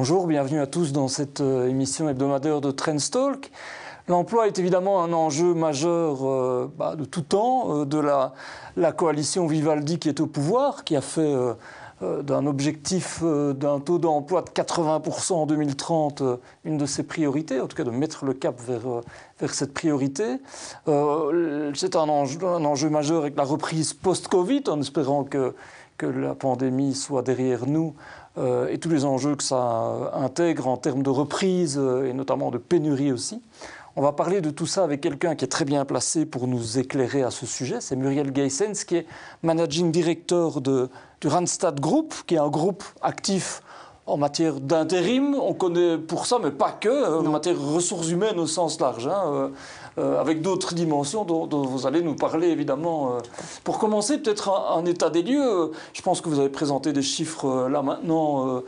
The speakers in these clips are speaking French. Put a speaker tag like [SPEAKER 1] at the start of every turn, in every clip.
[SPEAKER 1] Bonjour, bienvenue à tous dans cette euh, émission hebdomadaire de Trendstalk. L'emploi est évidemment un enjeu majeur euh, bah, de tout temps, euh, de la, coalition Vivaldi qui est au pouvoir, qui a fait d'un objectif d'un taux d'emploi de 80% en 2030 une de ses priorités, en tout cas de mettre le cap vers, vers cette priorité. C'est un enjeu, un enjeu majeur avec la reprise post-Covid, en espérant que, que la pandémie soit derrière nous et tous les enjeux que ça intègre en termes de reprise euh, et notamment de pénurie aussi. On va parler de tout ça avec quelqu'un qui est très bien placé pour nous éclairer à ce sujet. C'est Muriel Geissens, qui est managing director de, du Randstad Group, qui est un groupe actif en matière d'intérim. On connaît pour ça, mais pas que, en matière ressources humaines au sens large. Hein, euh, euh, avec d'autres dimensions dont, vous allez nous parler évidemment. Euh. Pour commencer, peut-être un, état des lieux. Je pense que vous avez présenté des chiffres euh, là maintenant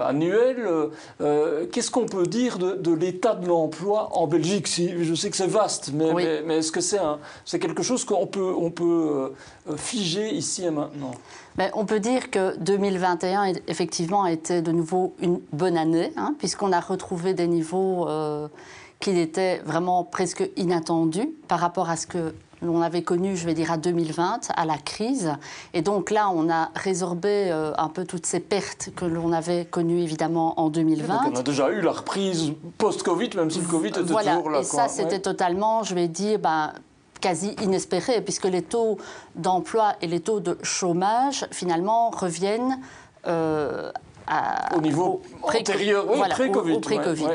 [SPEAKER 1] annuels. Qu'est-ce qu'on peut dire de, l'état de l'emploi en Belgique? Je sais que c'est vaste, mais, mais, est-ce que c'est quelque chose qu'on peut, on peut figer ici et maintenant?
[SPEAKER 2] Ben, on peut dire que 2021, effectivement, a été de nouveau une bonne année, hein, puisqu'on a retrouvé des niveaux qu'il était vraiment presque inattendu par rapport à ce que l'on avait connu, je vais dire, à 2020, à la crise. Et donc là, on a résorbé euh, un peu toutes ces pertes que l'on avait connues évidemment en 2020.
[SPEAKER 1] on a déjà eu la reprise post-Covid, même si le Covid était toujours là.
[SPEAKER 2] Et ça, c'était totalement, je vais dire, ben, quasi inespéré, puisque les taux d'emploi et les taux de chômage, finalement, reviennent euh,
[SPEAKER 1] au niveau antérieur, pré-Covid.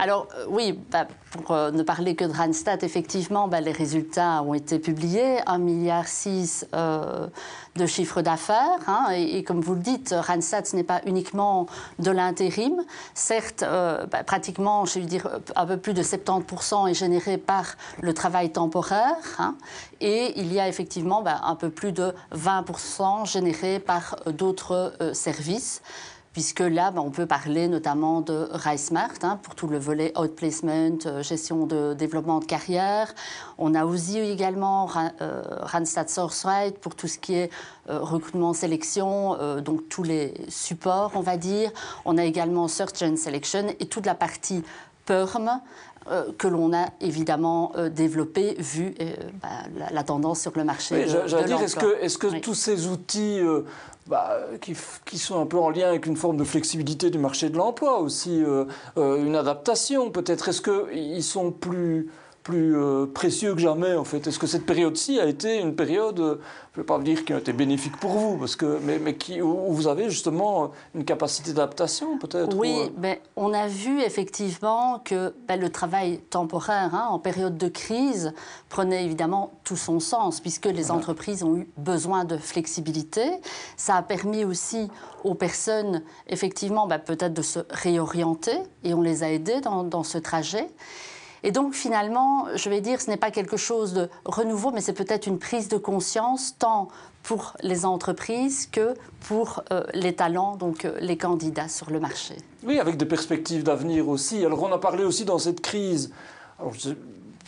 [SPEAKER 2] Alors euh, oui, bah, pour euh, ne parler que de Randstad, effectivement, bah, les résultats ont été publiés, 1,6 milliard euh, de chiffre d'affaires. Hein, et, comme vous le dites, Randstad, ce n'est pas uniquement de l'intérim. Certes, bah, pratiquement, je veux dire, un peu plus de 70% est généré par le travail temporaire. Hein, et il y a effectivement un peu plus de 20% généré par d'autres services puisque là, ben, on peut parler notamment de RiseSmart hein, pour tout le volet outplacement, euh, gestion de développement de carrière. On a aussi également euh, Randstad SourceRight pour tout ce qui est euh, recrutement, sélection, donc tous les supports, on va dire. On a également Search and Selection et toute la partie PERM, que l'on a évidemment développé vu bah, la, tendance sur le marché.
[SPEAKER 1] Oui, J'allais dire, est-ce que, est -ce que tous ces outils bah, qui, sont un peu en lien avec une forme de flexibilité du marché de l'emploi aussi, euh, euh, une adaptation peut-être. Est-ce qu'ils sont plus plus euh, précieux que jamais, en fait. Est-ce que cette période-ci a été une période, euh, je ne vais pas dire qui a été bénéfique pour vous, parce que, mais, mais qui, où vous avez justement une capacité d'adaptation, peut-être
[SPEAKER 2] Oui, euh, ben, on a vu effectivement que ben, le travail temporaire hein, en période de crise prenait évidemment tout son sens, puisque les entreprises ont eu besoin de flexibilité. Ça a permis aussi aux personnes, effectivement, ben, peut-être de se réorienter, et on les a aidés dans, dans ce trajet. Et donc finalement, je vais dire, ce n'est pas quelque chose de renouveau, mais c'est peut-être une prise de conscience tant pour les entreprises que pour euh, les talents, donc euh, les candidats sur le marché.
[SPEAKER 1] Oui, avec des perspectives d'avenir aussi. Alors on a parlé aussi dans cette crise,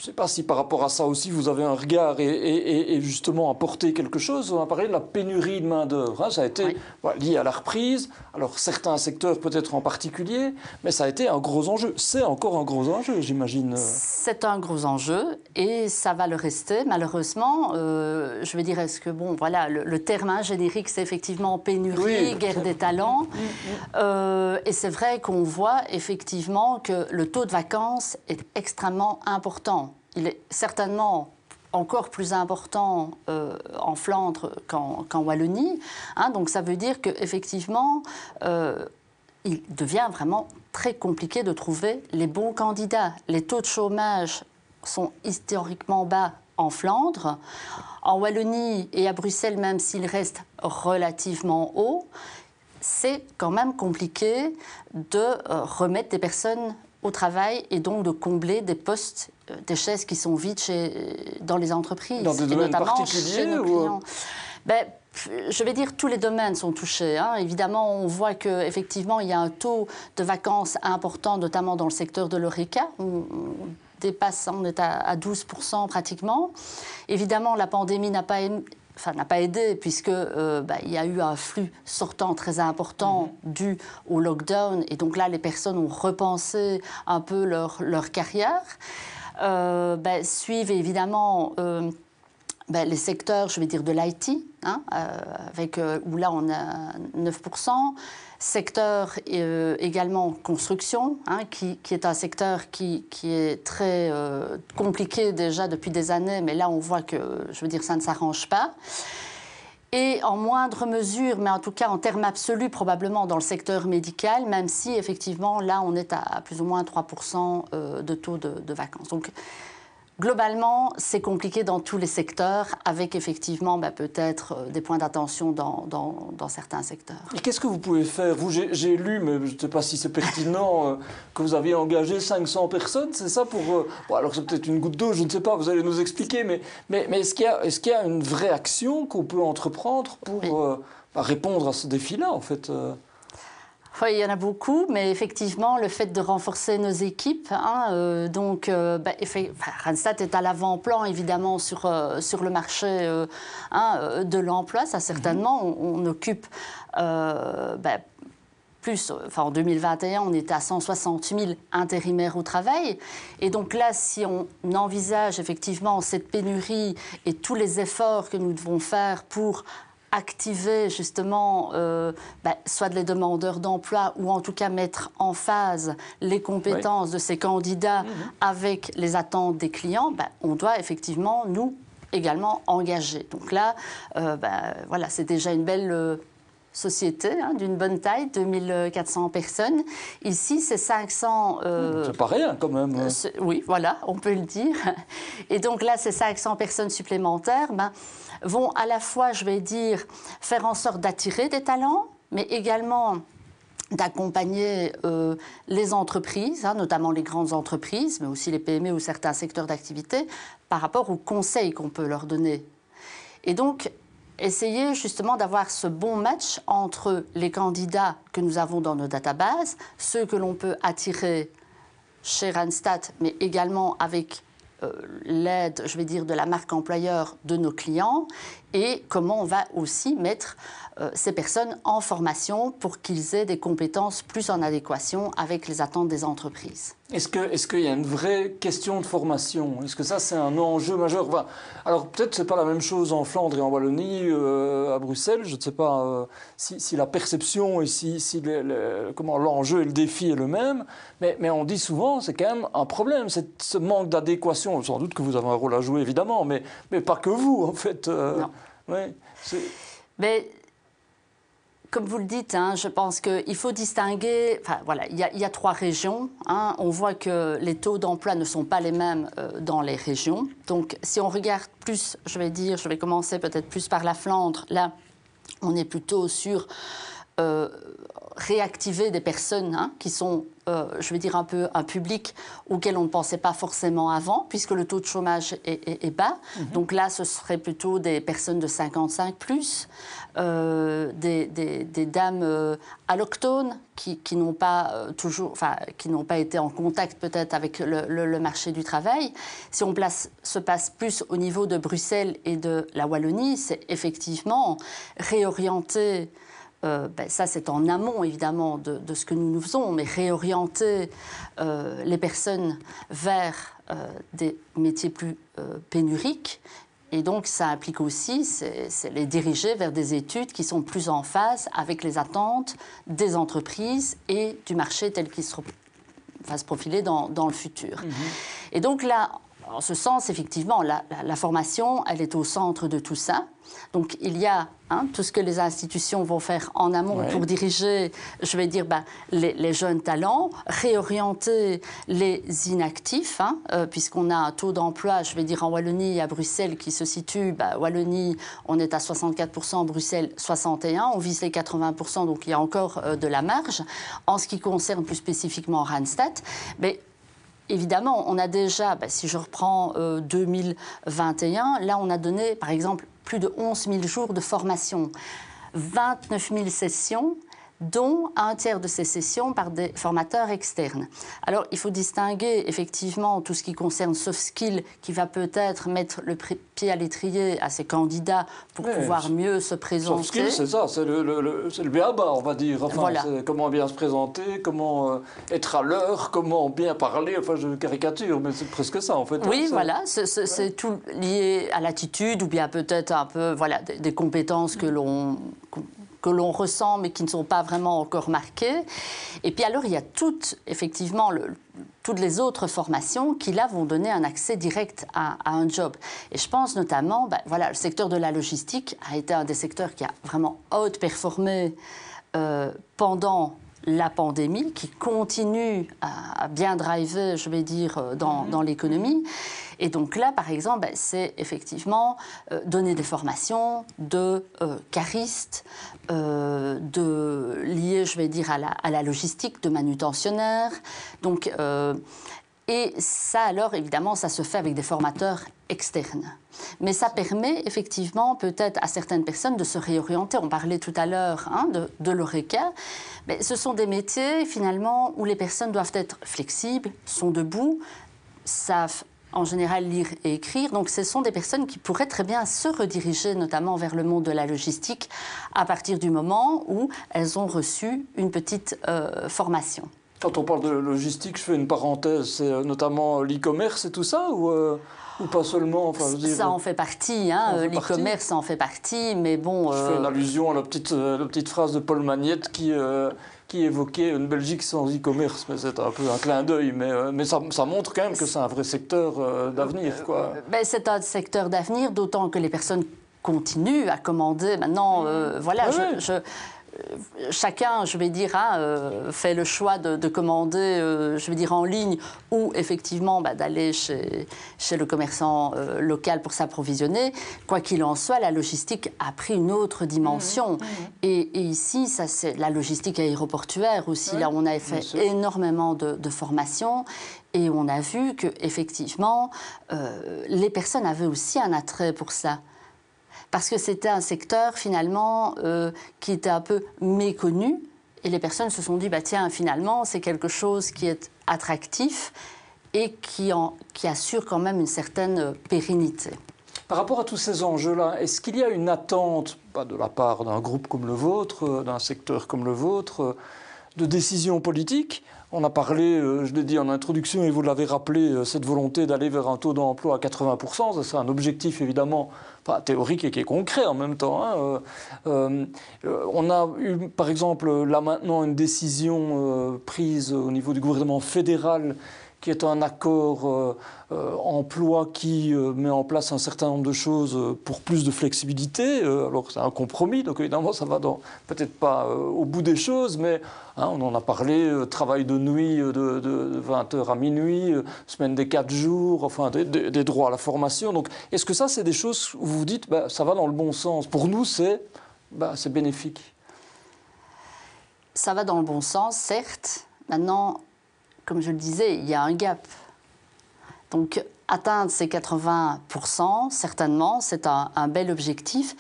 [SPEAKER 1] ne sais pas si par rapport à ça aussi vous avez un regard et, justement apporté quelque chose. On a parlé de la pénurie de main-d'œuvre. Hein. ça a été lié à la reprise. Alors certains secteurs peut-être en particulier, mais ça a été un gros enjeu. C'est encore un gros enjeu, j'imagine.
[SPEAKER 2] C'est un gros enjeu et ça va le rester, malheureusement. Euh, je veux dire, est-ce que, bon, voilà, le, terme hein, générique, c'est effectivement pénurie, guerre des talents. Mm, mm. Euh, et c'est vrai qu'on voit effectivement que le taux de vacances est extrêmement important il est certainement encore plus important euh, en Flandre qu'en Wallonie. Hein. donc ça veut dire qu'effectivement, euh, il devient vraiment très compliqué de trouver les bons candidats. Les taux de chômage sont historiquement bas en Flandre. En Wallonie et à Bruxelles, même s'ils restent relativement hauts, c'est quand même compliqué de euh, remettre des personnes au travail et donc de combler des postes, euh, des chaises qui sont vides chez, dans les entreprises.
[SPEAKER 1] Dans des domaines particuliers chez nos clients.
[SPEAKER 2] Ben, je vais dire tous les domaines sont touchés. Hein. Évidemment, on voit qu'effectivement, il y a un taux de vacances important, notamment dans le secteur de l'ORECA. On, dépasse, on est à, 12% pratiquement. Évidemment, la pandémie n'a pas enfin, n'a pas aidé puisque euh, bah, il y a eu un flux sortant très important mhm. dû au lockdown et donc là les personnes ont repensé un peu leur, leur carrière. Euh, bah, suivent évidemment euh, bah, les secteurs, je vais dire, de l'IT, hein, avec, où là on a 9%. Secteur également construction, hein, qui, qui, est un secteur qui, qui est très compliqué déjà depuis des années, mais là on voit que, je veux dire, ça ne s'arrange pas et en moindre mesure, mais en tout cas en termes absolus, probablement dans le secteur médical, même si effectivement là on est à plus ou moins 3% euh, de taux de, de vacances. Donc Globalement, c'est compliqué dans tous les secteurs, avec effectivement bah, peut-être euh, des points d'attention dans, dans, certains secteurs.
[SPEAKER 1] Et qu'est-ce que vous pouvez faire? Vous, j'ai lu, mais je ne sais pas si c'est pertinent, euh, que vous aviez engagé 500 personnes, c'est ça pour... Euh, bon, alors c'est peut-être une goutte d'eau, je ne sais pas, vous allez nous expliquer, mais, mais, mais est-ce qu'il y, est qu'il y, a une vraie action qu'on peut entreprendre pour bah, répondre à ce défi-là, en fait
[SPEAKER 2] il y en a beaucoup, mais effectivement, le fait de renforcer nos équipes, hein, euh, donc euh, bah, Randstad est à l'avant-plan évidemment sur, euh, sur le marché hein, de l'emploi, ça certainement, mhm. on, occupe bah, plus, enfin en 2021, on était à 160 000 intérimaires au travail. Et donc là, si on envisage effectivement cette pénurie et tous les efforts que nous devons faire pour activer justement euh, bah, soit les demandeurs d'emploi ou en tout cas mettre en phase les compétences de ces candidats mhm. avec les attentes des clients, bah, on doit effectivement nous également engager. Donc là, euh, bah, voilà, c'est déjà une belle euh, société hein, d'une bonne taille, 2400 personnes. Ici, c'est 500...
[SPEAKER 1] Euh, c'est pas rien quand même. Hein.
[SPEAKER 2] oui, voilà, on peut le dire. Et donc là, ces 500 personnes supplémentaires ben, vont à la fois, je vais dire, faire en sorte d'attirer des talents, mais également d'accompagner euh, les entreprises, hein, notamment les grandes entreprises, mais aussi les PME ou certains secteurs d'activité, par rapport aux conseils qu'on peut leur donner. Et donc, essayer justement d'avoir ce bon match entre les candidats que nous avons dans nos databases, ceux que l'on peut attirer chez Randstad, mais également avec euh, l'aide, je vais dire, de la marque employeur de nos clients et comment on va aussi mettre euh, ces personnes en formation pour qu'ils aient des compétences plus en adéquation avec les attentes des entreprises.
[SPEAKER 1] Est-ce qu'il est y a une vraie question de formation? Est-ce que ça, c'est un enjeu majeur? Alors, peut-être ce n'est pas la même chose en Flandre et en Wallonie, euh, à Bruxelles. Je ne sais pas euh, si, la perception et si, si comment l'enjeu et le défi est le même. Mais, mais on dit souvent, c'est quand même un problème, ce manque d'adéquation. Sans doute que vous avez un rôle à jouer, évidemment, mais, mais pas que vous, en fait.
[SPEAKER 2] non. Mais comme vous le dites, hein, je pense qu'il faut distinguer. Enfin, voilà, il y, a trois régions. Hein. On voit que les taux d'emploi ne sont pas les mêmes euh, dans les régions. Donc, si on regarde plus, je vais dire, je vais commencer peut-être plus par la Flandre. Là, on est plutôt sur euh, réactiver des personnes hein, qui sont, euh, je vais dire, un peu un public auquel on ne pensait pas forcément avant, puisque le taux de chômage est, bas. Mhm. Donc là, ce serait plutôt des personnes de 55 plus, euh, des, des, dames euh, allochtones qui, qui n'ont pas toujours, enfin, qui n'ont pas été en contact peut-être avec le, le, marché du travail. Si on place, se passe plus au niveau de Bruxelles et de la Wallonie, c'est effectivement réorienter euh, ben, ça c'est en amont évidemment de, ce que nous nous faisons, mais réorienter euh, les personnes vers euh, des métiers plus pénuriques. Et donc ça implique aussi, c'est les diriger vers des études qui sont plus en phase avec les attentes des entreprises et du marché tel qu'il va se profiler dans, le futur. Mm-hmm. Et donc là, en ce sens, effectivement, la, formation, elle est au centre de tout ça. Donc, il y a hein, tout ce que les institutions vont faire en amont pour diriger, je vais dire, ben, les, jeunes talents, réorienter les inactifs, hein, euh, puisqu'on a un taux d'emploi, je vais dire, en Wallonie et à Bruxelles qui se situe, ben, Wallonie, on est à 64%, Bruxelles, 61%, on vise les 80%, donc il y a encore euh, de la marge. En ce qui concerne plus spécifiquement Randstad, mais évidemment, on a déjà, bah, si je reprends 2021, euh, là, on a donné, par exemple, plus de 11 000 jours de formation, 29 000 sessions, dont un tiers de ces sessions par des formateurs externes. Alors, il faut distinguer effectivement tout ce qui concerne soft skills, qui va peut-être mettre le pied à l'étrier à ces candidats pour pouvoir mieux se présenter.
[SPEAKER 1] Soft skills, c'est ça, c'est le, le, le, on va dire. Enfin, comment bien se présenter, comment euh, être à l'heure, comment bien parler. Enfin, je caricature, mais c'est presque ça, en fait.
[SPEAKER 2] Oui, hein, voilà, c'est tout lié à l'attitude ou bien peut-être un peu, voilà, des compétences que l'on que l'on ressent mais qui ne sont pas vraiment encore marquées. Et puis alors il y a toutes, effectivement, toutes les autres formations qui là vont donner un accès direct à, un job. Et je pense notamment, ben, voilà, le secteur de la logistique a été un des secteurs qui a vraiment haute performé euh, pendant la pandémie, qui continue à, bien driver, je vais dire, euh, dans, mhm. dans l'économie. Et donc là, par exemple, ben, c'est effectivement euh, donner des formations de euh, caristes, euh, de liées, je vais dire, à la, à la logistique, de manutentionnaires. Donc, et ça, alors, évidemment, ça se fait avec des formateurs externes. Mais ça permet effectivement peut-être à certaines personnes de se réorienter. On parlait tout à l'heure hein, de, l'ORECA. Mais ce sont des métiers finalement où les personnes doivent être flexibles, sont debout, savent en général lire et écrire. Donc ce sont des personnes qui pourraient très bien se rediriger notamment vers le monde de la logistique à partir du moment où elles ont reçu une petite euh, formation.
[SPEAKER 1] Quand on parle de logistique, je fais une parenthèse, c'est euh, notamment l'e-commerce et tout ça ou, euh, ou pas seulement
[SPEAKER 2] enfin, Ça en fait partie, hein, l'e-commerce en fait partie, mais bon...
[SPEAKER 1] Je fais une allusion à la petite, la petite phrase de Paul Magnette qui qui évoquait une Belgique sans e-commerce, mais c'est un peu un clin d'œil, mais, euh, mais ça, ça, montre quand même que c'est un vrai secteur euh, d'avenir.
[SPEAKER 2] Ben, c'est un secteur d'avenir, d'autant que les personnes continuent à commander. Maintenant, euh, voilà, je euh, chacun, je vais dire, hein, euh, fait le choix de, commander, euh, je vais dire, en ligne ou effectivement bah, d'aller chez, chez, le commerçant local pour s'approvisionner. Quoi qu'il en soit, la logistique a pris une autre dimension. Mmh, mmh. Et, ici, ça, c'est la logistique aéroportuaire aussi. là, on a fait énormément de, de formations et on a vu que effectivement, les personnes avaient aussi un attrait pour ça parce que c'était un secteur finalement euh, qui était un peu méconnu et les personnes se sont dit bah tiens finalement c'est quelque chose qui est attractif et qui, qui assure quand même une certaine pérennité.
[SPEAKER 1] Par rapport à tous ces enjeux-là, est-ce qu'il y a une attente bah, de la part d'un groupe comme le vôtre, euh, d'un secteur comme le vôtre, euh, de décisions politiques on a parlé, euh, je l'ai dit en introduction et vous l'avez rappelé, euh, cette volonté d'aller vers un taux d'emploi à 80%, c'est un objectif évidemment théorique et qui est concret en même temps. Hein. Euh, on a eu par exemple là maintenant une décision prise au niveau du gouvernement fédéral qui est un accord euh, euh, emploi qui euh, met en place un certain nombre de choses pour plus de flexibilité. alors c'est un compromis, donc évidemment ça va peut-être pas au bout des choses, mais hein, on en a parlé, travail de nuit de, 20h à minuit, semaine des 4 jours, enfin des, droits à la formation. Donc est-ce que ça c'est des choses où vous vous dites bah, ça va dans le bon sens? Pour nous c'est bah, bénéfique.
[SPEAKER 2] Ça va dans le bon sens, certes. Maintenant, comme je le disais, il y a un gap. Donc atteindre ces 80%, certainement, c'est un, bel objectif.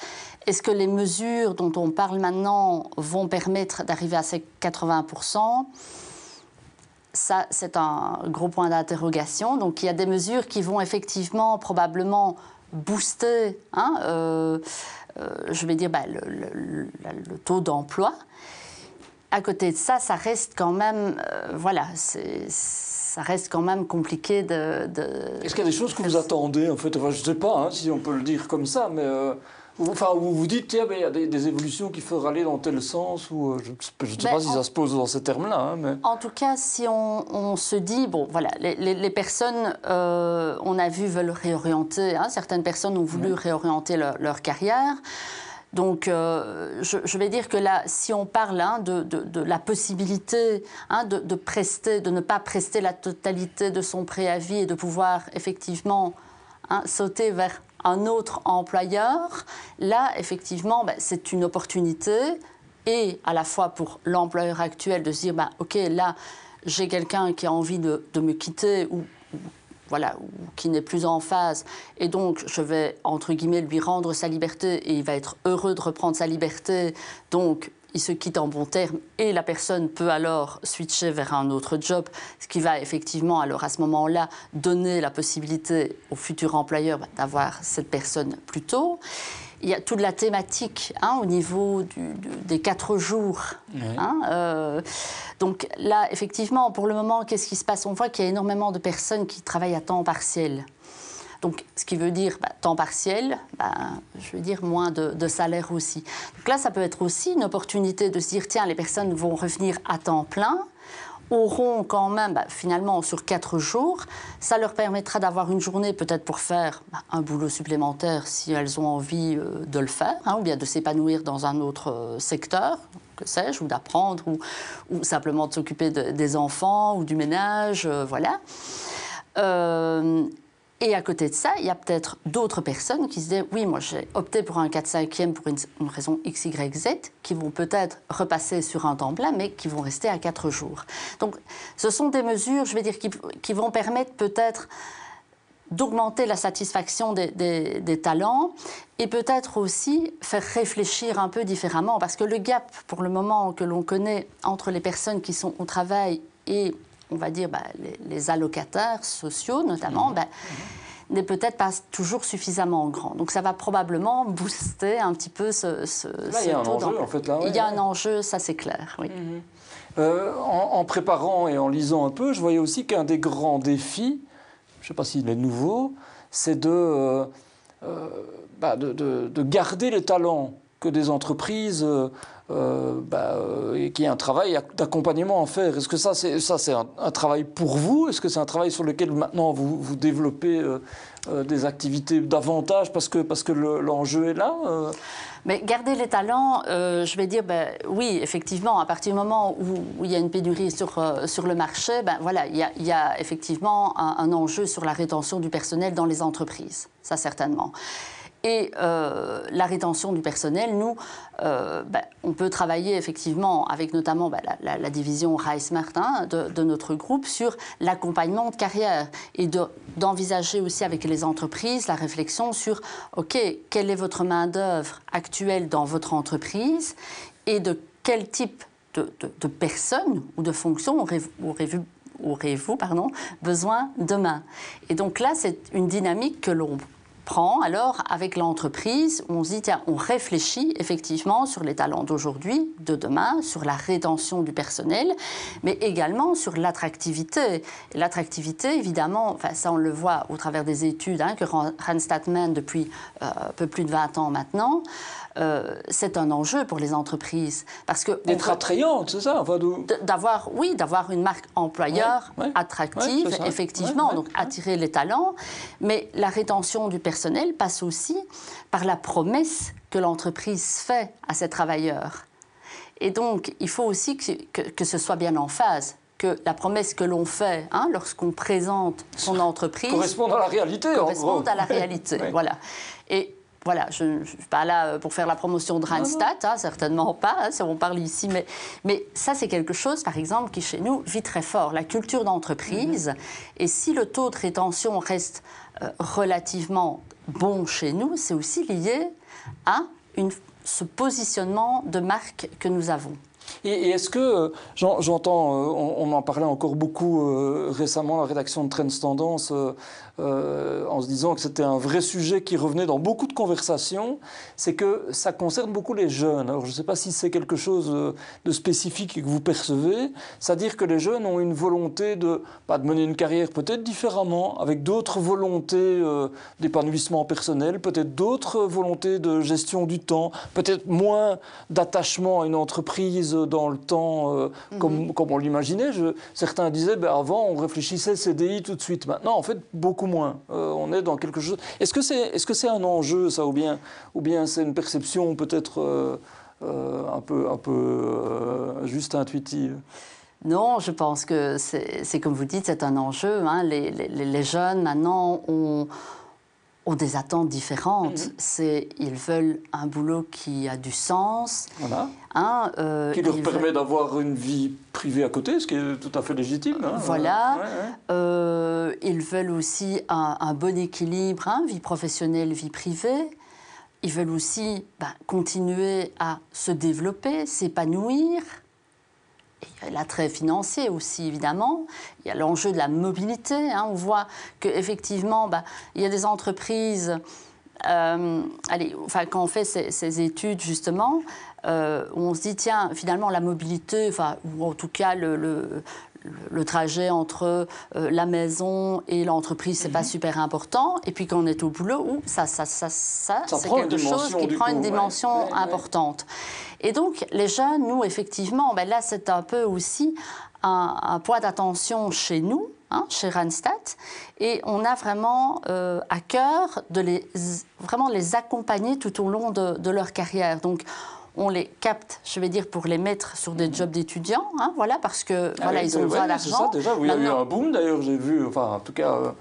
[SPEAKER 2] Est-ce que les mesures dont on parle maintenant vont permettre d'arriver à ces 80% ça, c'est un gros point d'interrogation. Donc, il y a des mesures qui vont effectivement, probablement, booster, hein, euh, euh, je vais dire, bah, le, taux d'emploi à côté de ça, ça reste quand même, euh, voilà, ça reste quand même compliqué de.
[SPEAKER 1] Est-ce qu'il y a des choses que vous attendez en fait? Je ne sais pas hein, si on peut le dire comme ça, mais euh, enfin, vous vous dites tiens, il y a des, évolutions qui feraient aller dans tel sens ou euh, je ne sais pas ben, si ça se pose dans ces termes-là. Hein, mais...
[SPEAKER 2] En tout cas, si on, se dit bon, voilà, les, personnes, on a vu veulent réorienter. Hein, certaines personnes ont voulu réorienter leur carrière. Donc, euh, je, vais dire que là, si on parle hein, de, la possibilité hein, de, de ne pas prester la totalité de son préavis et de pouvoir effectivement hein, sauter vers un autre employeur, là, effectivement, ben, c'est une opportunité et à la fois pour l'employeur actuel de se dire, ben, OK, là, j'ai quelqu'un qui a envie de, me quitter ou voilà, qui n'est plus en phase. Et donc, je vais, entre guillemets, lui rendre sa liberté et il va être heureux de reprendre sa liberté. Donc, il se quitte en bon terme et la personne peut alors switcher vers un autre job, ce qui va effectivement alors à ce moment-là donner la possibilité au futur employeur bah, d'avoir cette personne plus tôt. Il y a toute la thématique hein, au niveau des quatre jours. Hein, euh, donc là, effectivement, pour le moment, qu'est-ce qui se passe? On voit qu'il y a énormément de personnes qui travaillent à temps partiel. Donc, ce qui veut dire bah, temps partiel, bah, je veux dire moins de, salaire aussi. Donc là, ça peut être aussi une opportunité de se dire, tiens, les personnes vont revenir à temps plein, auront quand même, bah, finalement, sur quatre jours, ça leur permettra d'avoir une journée peut-être pour faire un boulot supplémentaire si elles ont envie euh, de le faire, hein, ou bien de s'épanouir dans un autre euh, secteur, que sais-je, ou d'apprendre, ou, simplement de s'occuper des enfants ou du ménage, euh, voilà. Et à côté de ça, il y a peut-être d'autres personnes qui se disent oui, moi j'ai opté pour un 4-5e pour une, raison X, Y, Z, qui vont peut-être repasser sur un temps plein, mais qui vont rester à 4 jours. Donc ce sont des mesures, je vais dire, qui, vont permettre peut-être d'augmenter la satisfaction des, des talents et peut-être aussi faire réfléchir un peu différemment, parce que le gap pour le moment que l'on connaît entre les personnes qui sont au travail et on va dire, bah, les, allocataires sociaux notamment, mmh. bah, n'est peut-être pas toujours suffisamment grand. Donc ça va probablement booster un petit peu ce, ce,
[SPEAKER 1] il y a un enjeu, en fait. Là,
[SPEAKER 2] il y a un enjeu, ça c'est clair, oui.
[SPEAKER 1] Mmh. Euh, en, préparant et en lisant un peu, je voyais aussi qu'un des grands défis, je ne sais pas s'il est nouveau, c'est de, euh, euh, bah, de, de, garder les talents que des entreprises euh, bah, euh, qu'il y ait un travail d'accompagnement à faire. Est-ce que ça, c'est un, travail pour vous? Est-ce que c'est un travail sur lequel maintenant vous, développez euh, des activités davantage parce que, parce que l'enjeu est là
[SPEAKER 2] mais garder les talents, je vais dire, ben, oui, effectivement, à partir du moment où, il y a une pénurie sur, sur le marché, ben, voilà, il, y a, effectivement un, enjeu sur la rétention du personnel dans les entreprises, ça certainement et euh, la rétention du personnel, nous, euh, ben, on peut travailler effectivement avec notamment ben, la, division Rice Martin de, notre groupe sur l'accompagnement de carrière et d'envisager aussi avec les entreprises la réflexion sur, OK, quelle est votre main-d'œuvre actuelle dans votre entreprise et de quel type de, de, personnes ou de fonctions aurez-vous besoin demain. Et donc là, c'est une dynamique que l'on alors avec l'entreprise, on se dit, tiens, on réfléchit effectivement sur les talents d'aujourd'hui, de demain, sur la rétention du personnel, mais également sur l'attractivité. L'attractivité, évidemment, ça on le voit au travers des études hein, que Randstad mène depuis euh, un peu plus de 20 ans maintenant. Euh, c'est un enjeu pour les entreprises.
[SPEAKER 1] Parce que D'être attrayante, c'est ça
[SPEAKER 2] D'avoir, oui, d'avoir une marque employeur attractive, effectivement, donc attirer les talents. Mais la rétention du personnel passe aussi par la promesse que l'entreprise fait à ses travailleurs. Et donc, il faut aussi que, que, ce soit bien en phase que la promesse que l'on fait hein, lorsqu'on présente son entreprise
[SPEAKER 1] corresponde à la réalité.
[SPEAKER 2] Corresponde à la réalité, voilà. Et voilà, je ne suis pas là euh, pour faire la promotion de Randstad, hein, certainement pas, hein, si on parle ici, mais, mais ça c'est quelque chose, par exemple, qui chez nous vit très fort, la culture d'entreprise. Mhm. Et si le taux de rétention reste euh, relativement bon chez nous, c'est aussi lié à une, ce positionnement de marque que nous avons.
[SPEAKER 1] Et, est-ce que, euh, j'entends, on, en parlait encore beaucoup récemment, la rédaction de Trends Tendance euh, en se disant que c'était un vrai sujet qui revenait dans beaucoup de conversations, c'est que ça concerne beaucoup les jeunes. Alors je ne sais pas si c'est quelque chose de spécifique que vous percevez, c'est-à-dire que les jeunes ont une volonté de, pas de mener une carrière peut-être différemment, avec d'autres volontés euh, d'épanouissement personnel, peut-être d'autres volontés de gestion du temps, peut-être moins d'attachement à une entreprise dans le temps euh, comme, comme, on l'imaginait. Certains disaient, ben avant on réfléchissait CDI tout de suite. Maintenant, en fait, beaucoup moins. Euh, on est dans quelque chose. Est-ce que c'est est -ce c'est un enjeu, ça, ou bien, ou bien c'est une perception peut-être euh, euh, un peu, un peu juste intuitive?
[SPEAKER 2] Non, je pense que c'est comme vous dites, c'est un enjeu. Hein. Les, jeunes, maintenant, ont, ont des attentes différentes. Mhm. C'est, ils veulent un boulot qui a du sens.
[SPEAKER 1] Voilà. Hein, euh, qui leur permet d'avoir une vie privée à côté, ce qui est tout à fait légitime. Hein.
[SPEAKER 2] Voilà. Euh, ils veulent aussi un, bon équilibre, hein, vie professionnelle, vie privée. ils veulent aussi ben, continuer à se développer, s'épanouir. Il y a l'attrait financier aussi, évidemment. Il y a l'enjeu de la mobilité. Hein. On voit qu'effectivement, ben, il y a des entreprises euh, allez, enfin, quand on fait ces, études, justement, euh, on se dit, tiens, finalement, la mobilité, enfin, ou en tout cas le, trajet entre euh, la maison et l'entreprise, c'est pas mhm. super important. Et puis quand on est au boulot, ça, ça, ça, ça, c'est quelque chose qui prend une dimension importante. Et donc, les jeunes, nous, effectivement, ben là, c'est un peu aussi un, point d'attention chez nous, hein, chez Randstad, et on a vraiment euh, à cœur de les, vraiment les accompagner tout au long de, leur carrière. Donc, on les capte, je vais dire, pour les mettre sur des jobs d'étudiants, hein, voilà, parce que ah voilà, ils ont besoin d'argent.
[SPEAKER 1] C'est ça déjà, il y a eu un boom d'ailleurs, j'ai vu, enfin, en tout cas. Euh,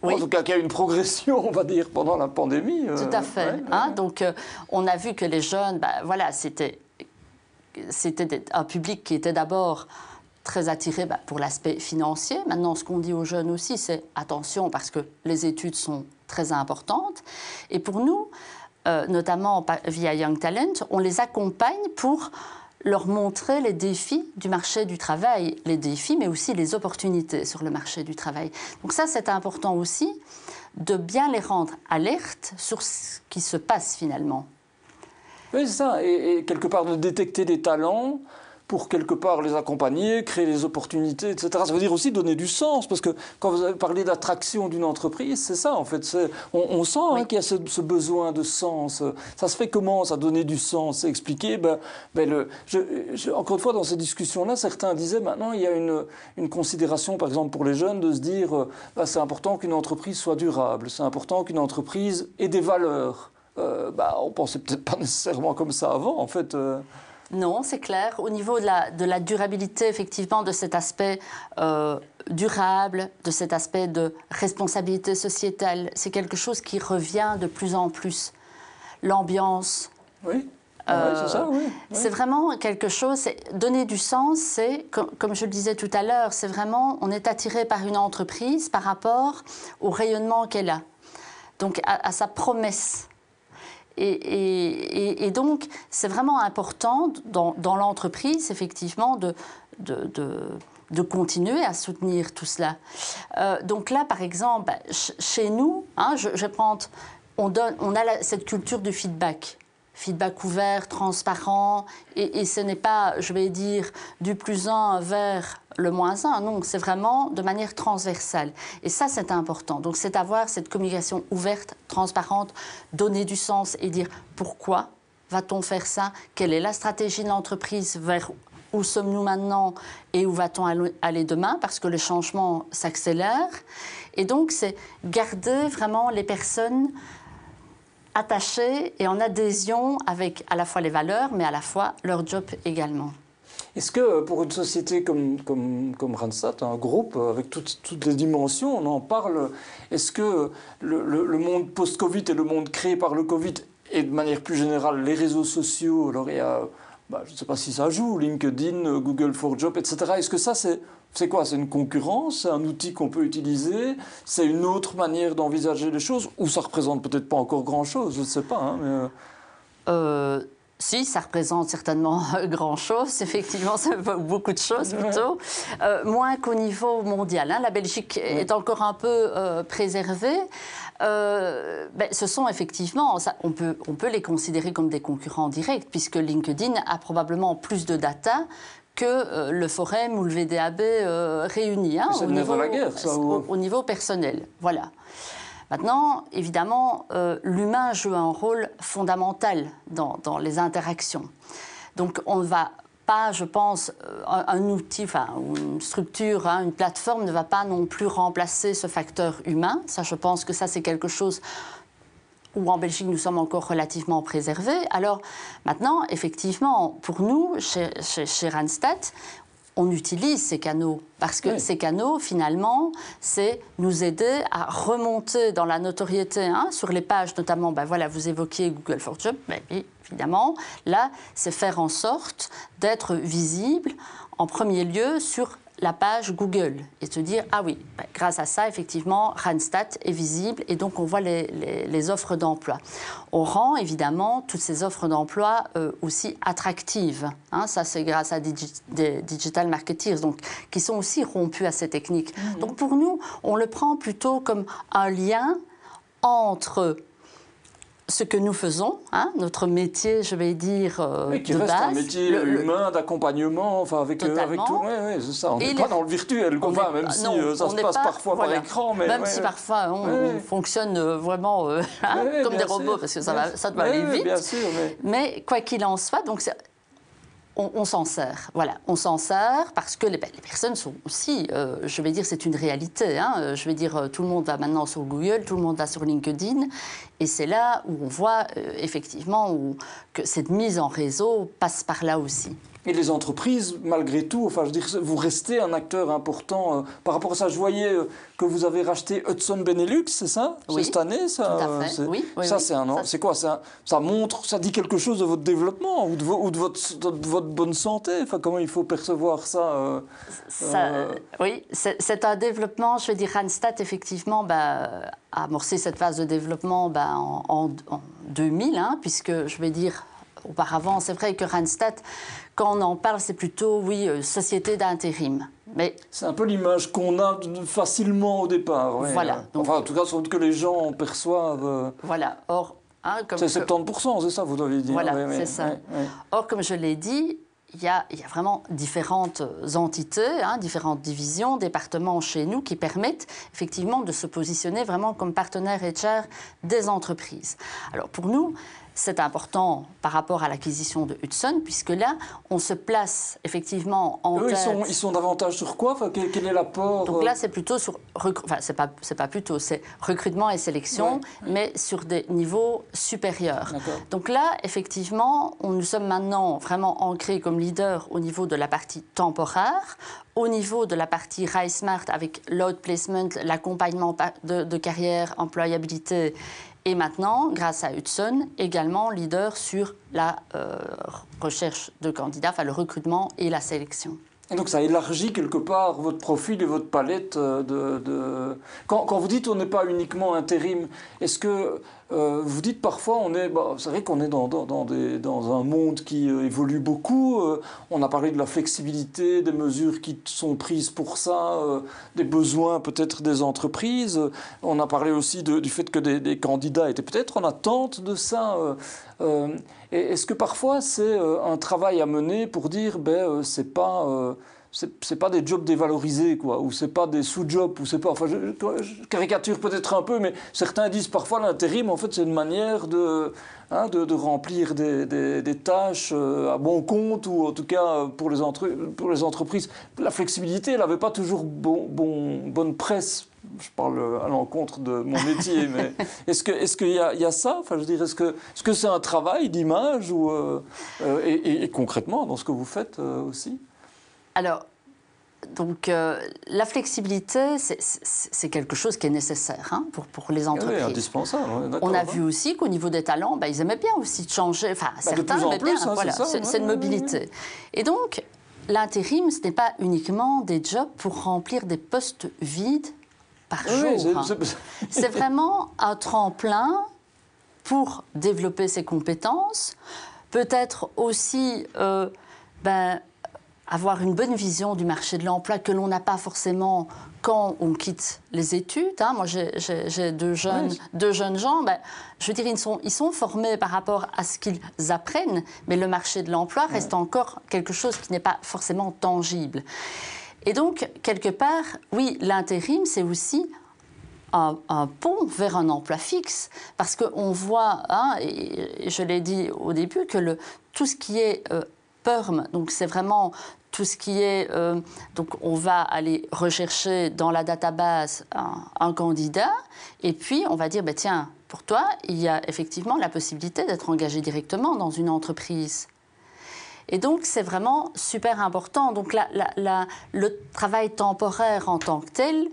[SPEAKER 1] en tout cas, qu'il y a eu une progression, on va dire, pendant la pandémie.
[SPEAKER 2] Euh, tout à fait. Hein, donc, on a vu que les jeunes, bah, voilà, c'était c'était un public qui était d'abord très attiré bah, pour l'aspect financier. Maintenant, ce qu'on dit aux jeunes aussi, c'est attention parce que les études sont très importantes. Et pour nous, euh, notamment via Young Talent, on les accompagne pour leur montrer les défis du marché du travail, les défis, mais aussi les opportunités sur le marché du travail. Donc ça, c'est important aussi de bien les rendre alertes sur ce qui se passe finalement.
[SPEAKER 1] Oui, c'est ça. et, quelque part de détecter des talents pour quelque part les accompagner, créer des opportunités, etc. Ça veut dire aussi donner du sens, parce que quand vous avez parlé d'attraction d'une entreprise, c'est ça en fait. On, on, sent hein, qu'il y a ce, besoin de sens. Ça se fait comment ça donner du sens C'est expliquer? Ben, ben le, je, encore une fois, dans ces discussions-là, certains disaient maintenant il y a une, une, considération, par exemple pour les jeunes, de se dire ben, c'est important qu'une entreprise soit durable, c'est important qu'une entreprise ait des valeurs. Euh, ben, on pensait peut-être pas nécessairement comme ça avant, en fait. Euh.
[SPEAKER 2] Non, c'est clair. Au niveau de la, de la, durabilité, effectivement, de cet aspect euh, durable, de cet aspect de responsabilité sociétale, c'est quelque chose qui revient de plus en plus. L'ambiance.
[SPEAKER 1] Oui. Euh, c'est ça, oui.
[SPEAKER 2] C'est vraiment quelque chose, donner du sens, c'est, comme, je le disais tout à l'heure, c'est vraiment, on est attiré par une entreprise par rapport au rayonnement qu'elle a, donc à sa promesse. Et, donc, c'est vraiment important dans, l'entreprise, effectivement, de, de, continuer à soutenir tout cela. Euh, donc là, par exemple, bah, chez nous, hein, je, prends, on, donne, on a cette culture du feedback feedback ouvert, transparent, et, ce n'est pas, je vais dire, du plus un vers le moins un, non, c'est vraiment de manière transversale. Et ça, c'est important. Donc, c'est avoir cette communication ouverte, transparente, donner du sens et dire pourquoi va-t-on faire ça? Quelle est la stratégie de l'entreprise? Vers où sommes-nous maintenant? Et où va-t-on aller demain? Parce que le changement s'accélère. Et donc, c'est garder vraiment les personnes attachés et en adhésion avec à la fois les valeurs, mais à la fois leur job également.
[SPEAKER 1] Est-ce que euh, pour une société comme, comme, comme Randstad, un groupe euh, avec toutes, toutes les dimensions, on en parle, est-ce que le, le, monde post-Covid et le monde créé par le Covid et de manière plus générale les réseaux sociaux, alors il y a, bah, je ne sais pas si ça joue, LinkedIn, Google for Job, etc. Est-ce que ça c'est c'est quoi? C'est une concurrence? C'est un outil qu'on peut utiliser? C'est une autre manière d'envisager les choses? Ou ça représente peut-être pas encore grand-chose? Je ne sais pas. Hein,
[SPEAKER 2] euh, euh, si, ça représente certainement grand-chose, effectivement, ça beaucoup de choses plutôt, euh, moins qu'au niveau mondial. Hein. La Belgique est encore un peu préservée. Ben, ce sont effectivement, on, peut, on peut les considérer comme des concurrents directs, puisque LinkedIn a probablement plus de data que euh, le Forum ou le VDAB euh, réunis hein, au, niveau,
[SPEAKER 1] la guerre,
[SPEAKER 2] au, niveau personnel. Voilà. Maintenant, évidemment, euh, l'humain joue un rôle fondamental dans, les interactions. Donc, on va pas, je pense, un, outil, enfin, une structure, hein, une plateforme ne va pas non plus remplacer ce facteur humain. Ça, je pense que ça, c'est quelque chose où en Belgique nous sommes encore relativement préservés. Alors maintenant, effectivement, pour nous, chez, chez, Randstad, on utilise ces canaux parce que ces canaux, finalement, c'est nous aider à remonter dans la notoriété hein, sur les pages, notamment. Ben voilà, vous évoquiez Google for mais ben évidemment, là, c'est faire en sorte d'être visible en premier lieu sur la page Google et se dire ah oui, ben, grâce à ça, effectivement, Randstad est visible et donc on voit les, offres d'emploi. On rend évidemment toutes ces offres d'emploi euh, aussi attractives. Hein. ça, c'est grâce à des digital marketers, donc qui sont aussi rompus à ces techniques. Mmh. Donc pour nous, on le prend plutôt comme un lien entre ce que nous faisons, hein, notre métier, je vais dire,
[SPEAKER 1] euh, oui, qui reste un métier humain d'accompagnement, enfin avec, euh, avec tout. Oui, oui, c'est ça. On n'est pas dans le virtuel, enfin, même si euh, ça se passe parfois par écran.
[SPEAKER 2] Mais, même si parfois on, fonctionne vraiment hein, comme des robots, parce que ça, va, ça doit aller vite.
[SPEAKER 1] Sûr,
[SPEAKER 2] mais... quoi qu'il en soit, donc on, s'en sert. Voilà, on s'en sert parce que les, personnes sont aussi, euh, je vais dire, c'est une réalité. Hein. Euh, je vais dire, euh, tout le monde va maintenant sur Google, tout le monde va sur LinkedIn, et c'est là où on voit effectivement où, que cette mise en réseau passe par là aussi.
[SPEAKER 1] Et les entreprises, malgré tout, enfin, je veux dire, vous restez un acteur important. par rapport à ça, je voyais que vous avez racheté Hudson Benelux, c'est ça?
[SPEAKER 2] Oui.
[SPEAKER 1] cette année,
[SPEAKER 2] ça Tout à fait. Oui,
[SPEAKER 1] oui, ça, c'est un C'est quoi? Ça, ça montre, ça dit quelque chose de votre développement ou de, ou de, votre, votre, bonne santé? Enfin, comment il faut percevoir ça, euh,
[SPEAKER 2] euh, Oui, c'est un développement. Je veux dire, Randstad, effectivement, bah, a amorcé cette phase de développement bah, en, 2000, hein, puisque je vais dire auparavant, c'est vrai que Randstad, quand on en parle, c'est plutôt, oui, euh, société d'intérim.
[SPEAKER 1] Mais c'est un peu l'image qu'on a facilement au départ.
[SPEAKER 2] Voilà.
[SPEAKER 1] enfin, en tout cas, sans doute que les gens perçoivent. Euh,
[SPEAKER 2] voilà. Or,
[SPEAKER 1] hein, comme c'est 70%, c'est ça, vous devez dire.
[SPEAKER 2] Voilà, c'est ça. Or, comme je l'ai dit, il y, a, il y, a, vraiment différentes entités, hein, différentes divisions, départements chez nous qui permettent effectivement de se positionner vraiment comme partenaire HR des entreprises. Alors pour nous, c'est important par rapport à l'acquisition de Hudson, puisque là, on se place effectivement en
[SPEAKER 1] Eux, Ils sont, ils sont davantage sur quoi? Enfin, quel, est l'apport
[SPEAKER 2] Donc là, c'est plutôt sur... Enfin, c'est pas, pas plutôt, c'est recrutement et sélection, mais sur des niveaux supérieurs. Donc là, effectivement, on, nous sommes maintenant vraiment ancrés comme leader au niveau de la partie temporaire, au niveau de la partie Rise Smart avec l'outplacement, l'accompagnement de, de carrière, employabilité et maintenant, grâce à Hudson, également leader sur la euh, recherche de candidats, enfin le recrutement et la sélection.
[SPEAKER 1] Et donc ça élargit quelque part votre profil et votre palette euh, de... Quand, quand, vous dites on n'est pas uniquement intérim, est-ce que euh, vous dites parfois on est... Bah, vrai qu'on est dans, dans, un monde qui euh, évolue beaucoup. on a parlé de la flexibilité, des mesures qui sont prises pour ça, des besoins peut-être des entreprises. On a parlé aussi du fait que des, des candidats étaient peut-être en attente de ça. Est-ce que parfois c'est un travail à mener pour dire ben c'est pas c'est pas des jobs dévalorisés, quoi, ou c'est pas des sous-jobs, ou c'est pas. Enfin, je, caricature peut-être un peu, mais certains disent parfois l'intérim, en fait, c'est une manière de, hein, de, remplir des, des, tâches euh, à bon compte, ou en tout cas pour les, entre, pour les entreprises. La flexibilité, elle n'avait pas toujours bon, bon, bonne presse. Je parle à l'encontre de mon métier, mais est-ce qu'il est qu'il y, a, y a ça? Enfin, je veux dire, Est-ce que c'est -ce c'est un travail d'image ou, euh, euh, et, et, concrètement dans ce que vous faites aussi?
[SPEAKER 2] Alors, donc, euh, la flexibilité, c'est quelque chose qui est nécessaire hein, pour, pour les entreprises. Oui,
[SPEAKER 1] indispensable.
[SPEAKER 2] On a vu aussi qu'au niveau des talents, bah, ils aimaient bien aussi changer. Enfin, bah, certains aimaient bien. Hein, voilà, c'est une mobilité. Et donc, l'intérim, ce n'est pas uniquement des jobs pour remplir des postes vides par jour. Hein. C'est vraiment un tremplin pour développer ses compétences, peut-être aussi euh, ben, avoir une bonne vision du marché de l'emploi que l'on n'a pas forcément quand on quitte les études. Hein. Moi, j'ai deux jeunes, deux jeunes gens. Ben, je veux dire, ils sont, ils sont formés par rapport à ce qu'ils apprennent, mais le marché de l'emploi reste encore quelque chose qui n'est pas forcément tangible. Et donc, quelque part, oui, l'intérim, c'est aussi un, pont vers un emploi fixe, parce qu'on voit, hein, et je l'ai dit au début, que le, tout ce qui est euh, PERM, donc c'est vraiment tout ce qui est... Euh, donc on va aller rechercher dans la database un, candidat, et puis on va dire, bah, tiens, pour toi, il y a effectivement la possibilité d'être engagé directement dans une entreprise. Et donc, c'est vraiment super important. Donc, le travail temporaire en tant que tel,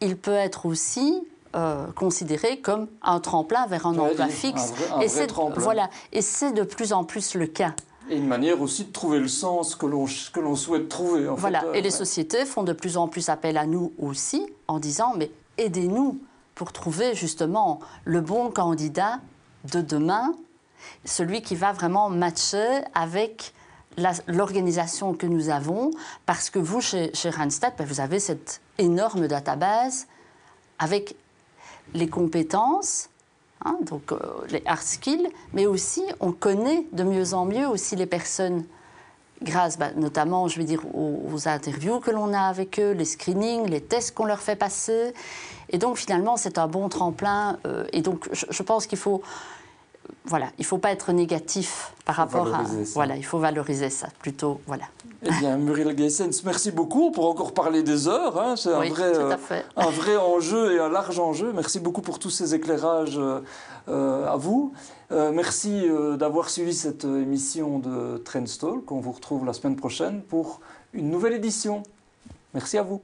[SPEAKER 2] il peut être aussi euh, considéré comme un tremplin vers un emploi fixe.
[SPEAKER 1] et c'est
[SPEAKER 2] voilà, et c'est de plus en plus le cas.
[SPEAKER 1] Et une manière aussi de trouver le sens que l'on, souhaite trouver. En
[SPEAKER 2] voilà,
[SPEAKER 1] fait.
[SPEAKER 2] et les sociétés font de plus en plus appel à nous aussi en disant mais aidez-nous pour trouver justement le bon candidat de demain, celui qui va vraiment matcher avec l'organisation que nous avons, parce que vous, chez, chez Randstad, ben, vous avez cette énorme database avec les compétences, hein, donc euh, les hard skills, mais aussi on connaît de mieux en mieux aussi les personnes grâce bah, notamment, je vais dire, aux, interviews que l'on a avec eux, les screenings, les tests qu'on leur fait passer. Et donc finalement, c'est un bon tremplin. Euh, et donc je pense qu'il faut voilà, il ne faut pas être négatif par rapport à. Voilà, il faut valoriser ça plutôt. Voilà.
[SPEAKER 1] Eh bien, Muriel Geissens, merci beaucoup. pour encore parler des heures. Hein. C'est un, vrai, euh, un vrai enjeu et un large enjeu. Merci beaucoup pour tous ces éclairages euh, à vous. Euh, merci d'avoir suivi cette émission de Trendstalk. On vous retrouve la semaine prochaine pour une nouvelle édition. Merci à vous.